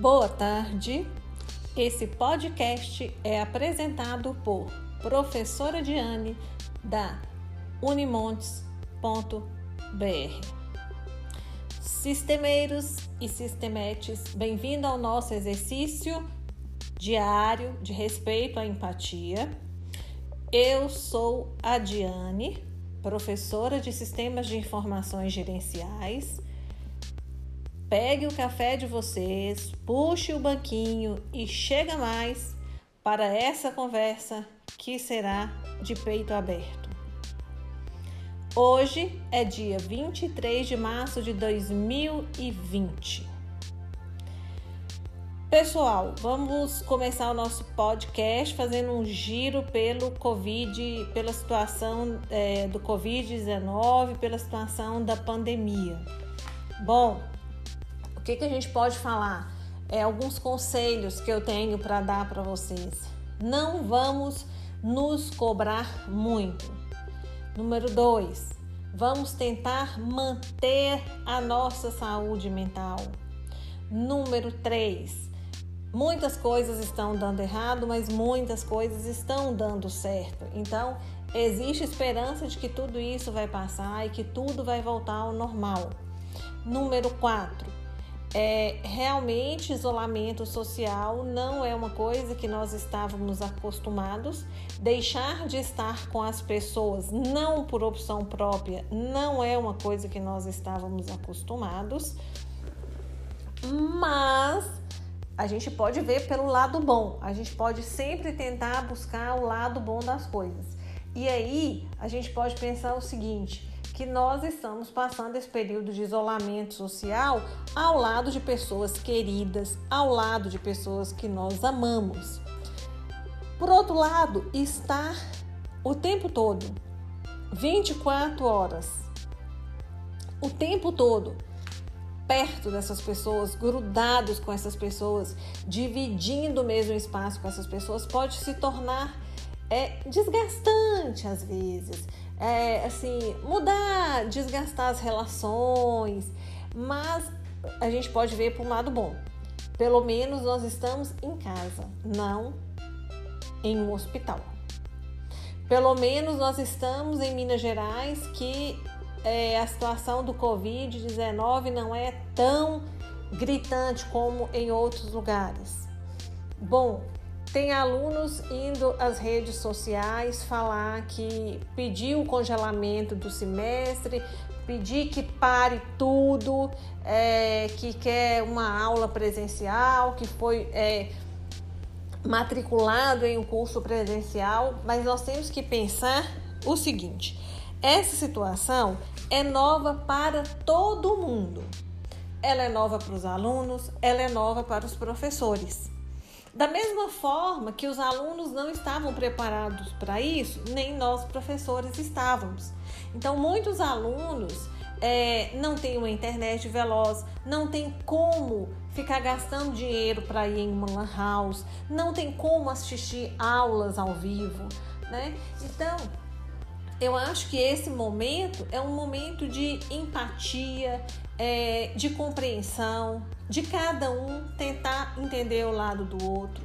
Boa tarde. Esse podcast é apresentado por professora Diane da unimontes.br. Sistemeiros e sistemetes, bem-vindo ao nosso exercício diário de respeito à empatia. Eu sou a Diane, professora de Sistemas de Informações Gerenciais Pegue o café de vocês, puxe o banquinho e chega mais para essa conversa que será de peito aberto. Hoje é dia 23 de março de 2020. Pessoal, vamos começar o nosso podcast fazendo um giro pelo Covid, pela situação é, do Covid-19, pela situação da pandemia. Bom, que, que a gente pode falar? É, alguns conselhos que eu tenho para dar para vocês. Não vamos nos cobrar muito. Número dois, vamos tentar manter a nossa saúde mental. Número três, muitas coisas estão dando errado, mas muitas coisas estão dando certo. Então, existe esperança de que tudo isso vai passar e que tudo vai voltar ao normal. Número 4 é, realmente isolamento social não é uma coisa que nós estávamos acostumados. Deixar de estar com as pessoas, não por opção própria, não é uma coisa que nós estávamos acostumados. Mas a gente pode ver pelo lado bom. A gente pode sempre tentar buscar o lado bom das coisas. E aí a gente pode pensar o seguinte: que nós estamos passando esse período de isolamento social ao lado de pessoas queridas, ao lado de pessoas que nós amamos. Por outro lado, estar o tempo todo, 24 horas, o tempo todo, perto dessas pessoas, grudados com essas pessoas, dividindo o mesmo espaço com essas pessoas, pode se tornar é, desgastante às vezes é, assim, mudar, desgastar as relações, mas a gente pode ver por um lado bom. Pelo menos nós estamos em casa, não em um hospital. Pelo menos nós estamos em Minas Gerais, que é, a situação do Covid-19 não é tão gritante como em outros lugares. Bom, tem alunos indo às redes sociais falar que pediu o congelamento do semestre, pedir que pare tudo, é, que quer uma aula presencial, que foi é, matriculado em um curso presencial, mas nós temos que pensar o seguinte: essa situação é nova para todo mundo. Ela é nova para os alunos, ela é nova para os professores. Da mesma forma que os alunos não estavam preparados para isso, nem nós professores estávamos. Então, muitos alunos é, não têm uma internet veloz, não tem como ficar gastando dinheiro para ir em uma house, não tem como assistir aulas ao vivo, né? Então, eu acho que esse momento é um momento de empatia, é, de compreensão, de cada um tentar entender o lado do outro,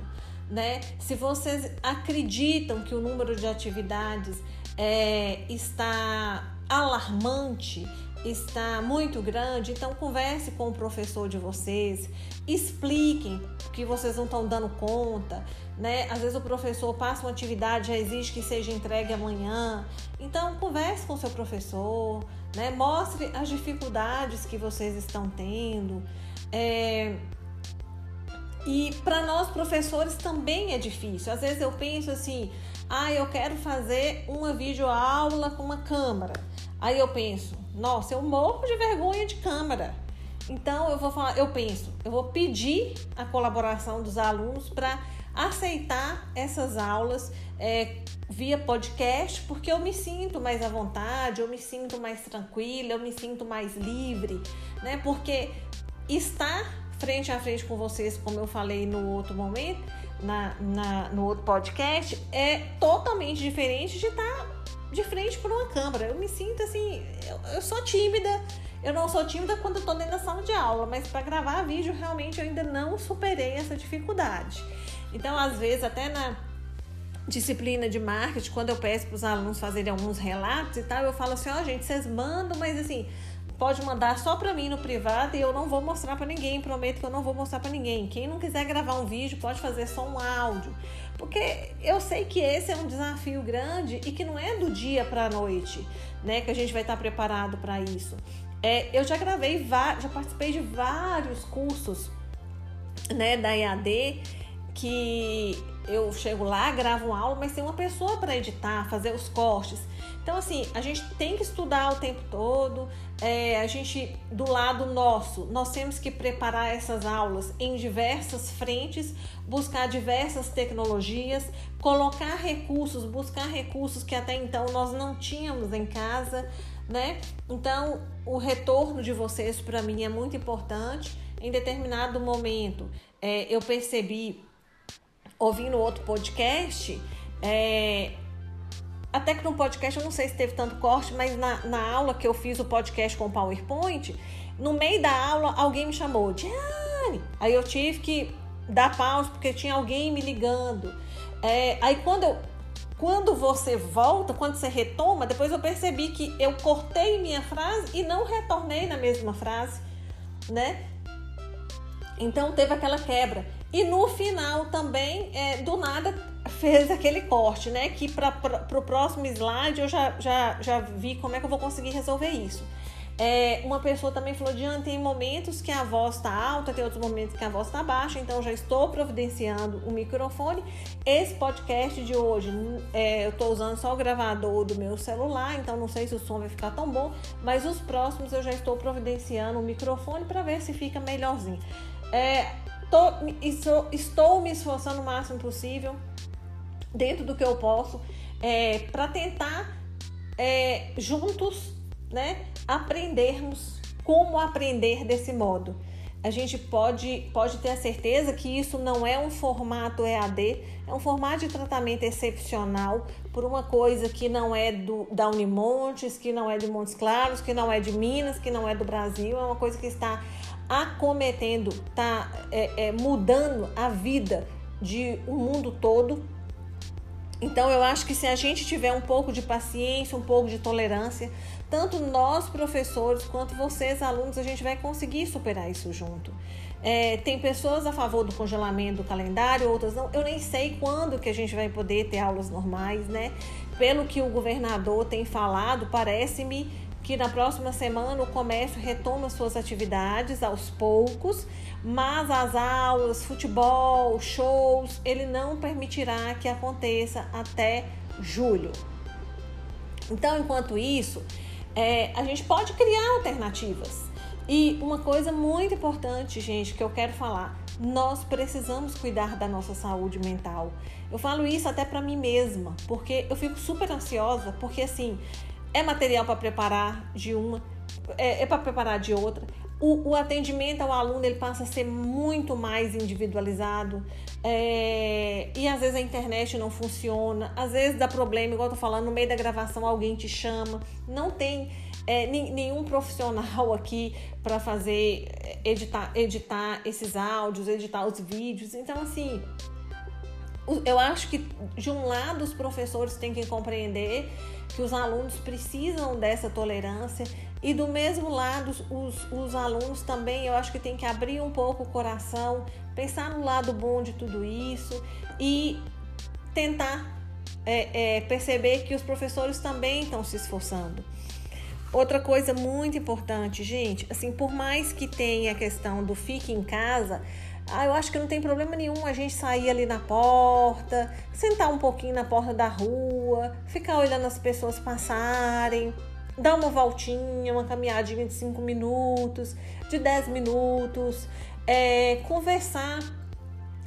né? Se vocês acreditam que o número de atividades é, está alarmante, está muito grande, então converse com o professor de vocês, expliquem que vocês não estão dando conta, né? Às vezes o professor passa uma atividade, já exige que seja entregue amanhã. Então converse com o seu professor, né? Mostre as dificuldades que vocês estão tendo. É... E para nós professores também é difícil. Às vezes eu penso assim, ah, eu quero fazer uma videoaula com uma câmera. Aí eu penso, nossa, eu morro de vergonha de câmera. Então eu vou falar, eu penso, eu vou pedir a colaboração dos alunos para aceitar essas aulas é, via podcast, porque eu me sinto mais à vontade, eu me sinto mais tranquila, eu me sinto mais livre, né? Porque estar frente a frente com vocês, como eu falei no outro momento, na, na no outro podcast, é totalmente diferente de estar de frente para uma câmera. Eu me sinto assim, eu, eu sou tímida, Eu não sou tímida quando estou dentro da sala de aula, mas para gravar vídeo realmente eu ainda não superei essa dificuldade. Então, às vezes, até na disciplina de marketing, quando eu peço para os alunos fazerem alguns relatos e tal, eu falo assim: ó, oh, gente, vocês mandam, mas assim, pode mandar só para mim no privado e eu não vou mostrar para ninguém, prometo que eu não vou mostrar para ninguém. Quem não quiser gravar um vídeo pode fazer só um áudio, porque eu sei que esse é um desafio grande e que não é do dia para a noite, né, que a gente vai estar preparado para isso. É, eu já gravei, já participei de vários cursos, né, da EAD que eu chego lá, gravo aula, mas tem uma pessoa para editar, fazer os cortes. Então, assim, a gente tem que estudar o tempo todo. É, a gente, do lado nosso, nós temos que preparar essas aulas em diversas frentes, buscar diversas tecnologias, colocar recursos, buscar recursos que até então nós não tínhamos em casa, né? Então, o retorno de vocês para mim é muito importante. Em determinado momento, é, eu percebi, ouvindo outro podcast, é, até que no podcast, eu não sei se teve tanto corte, mas na, na aula que eu fiz o podcast com o PowerPoint, no meio da aula, alguém me chamou, Diane. Aí eu tive que dar pausa porque tinha alguém me ligando. É, aí quando eu, quando você volta, quando você retoma, depois eu percebi que eu cortei minha frase e não retornei na mesma frase, né? Então teve aquela quebra. E no final também, é, do nada, fez aquele corte, né? Que para o próximo slide eu já, já, já vi como é que eu vou conseguir resolver isso. É, uma pessoa também falou, Diana, tem momentos que a voz está alta, tem outros momentos que a voz está baixa, então já estou providenciando o microfone. Esse podcast de hoje, é, eu estou usando só o gravador do meu celular, então não sei se o som vai ficar tão bom, mas os próximos eu já estou providenciando o microfone para ver se fica melhorzinho. É, tô, estou, estou me esforçando o máximo possível dentro do que eu posso, é, para tentar é, juntos né, aprendermos como aprender desse modo. A gente pode, pode ter a certeza que isso não é um formato EAD, é um formato de tratamento excepcional por uma coisa que não é do, da Unimontes, que não é de Montes Claros, que não é de Minas, que não é do Brasil, é uma coisa que está acometendo, está é, é, mudando a vida de um mundo todo então eu acho que se a gente tiver um pouco de paciência, um pouco de tolerância, tanto nós professores quanto vocês alunos, a gente vai conseguir superar isso junto. É, tem pessoas a favor do congelamento do calendário, outras não. Eu nem sei quando que a gente vai poder ter aulas normais, né? Pelo que o governador tem falado, parece-me que na próxima semana o comércio retoma suas atividades aos poucos, mas as aulas, futebol, shows, ele não permitirá que aconteça até julho. Então, enquanto isso, é, a gente pode criar alternativas. E uma coisa muito importante, gente, que eu quero falar: nós precisamos cuidar da nossa saúde mental. Eu falo isso até para mim mesma, porque eu fico super ansiosa, porque assim, é material para preparar de uma, é, é para preparar de outra. O, o, atendimento ao aluno ele passa a ser muito mais individualizado. É, e às vezes a internet não funciona, às vezes dá problema, igual eu tô falando, no meio da gravação alguém te chama, não tem é, nenhum profissional aqui para fazer é, editar, editar esses áudios, editar os vídeos, então assim eu acho que de um lado os professores têm que compreender que os alunos precisam dessa tolerância e do mesmo lado os, os alunos também eu acho que tem que abrir um pouco o coração, pensar no lado bom de tudo isso e tentar é, é, perceber que os professores também estão se esforçando. Outra coisa muito importante, gente, assim, por mais que tenha a questão do fique em casa, ah, eu acho que não tem problema nenhum a gente sair ali na porta, sentar um pouquinho na porta da rua, ficar olhando as pessoas passarem, dar uma voltinha, uma caminhadinha de 5 minutos, de 10 minutos, é, conversar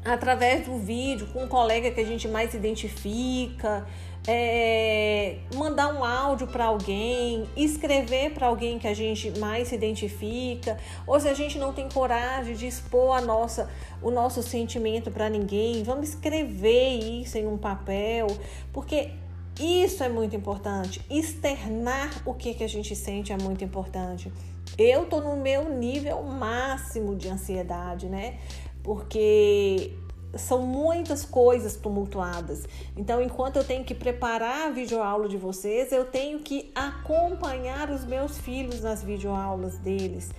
através do vídeo com um colega que a gente mais identifica, é, mandar um áudio para alguém, escrever para alguém que a gente mais se identifica, ou se a gente não tem coragem de expor a nossa, o nosso sentimento para ninguém, vamos escrever isso em um papel, porque isso é muito importante. Externar o que, que a gente sente é muito importante. Eu tô no meu nível máximo de ansiedade, né? Porque são muitas coisas tumultuadas. Então, enquanto eu tenho que preparar a videoaula de vocês, eu tenho que acompanhar os meus filhos nas videoaulas deles.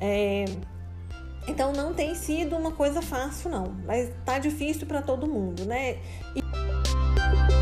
É... Então, não tem sido uma coisa fácil, não, mas tá difícil para todo mundo, né? E...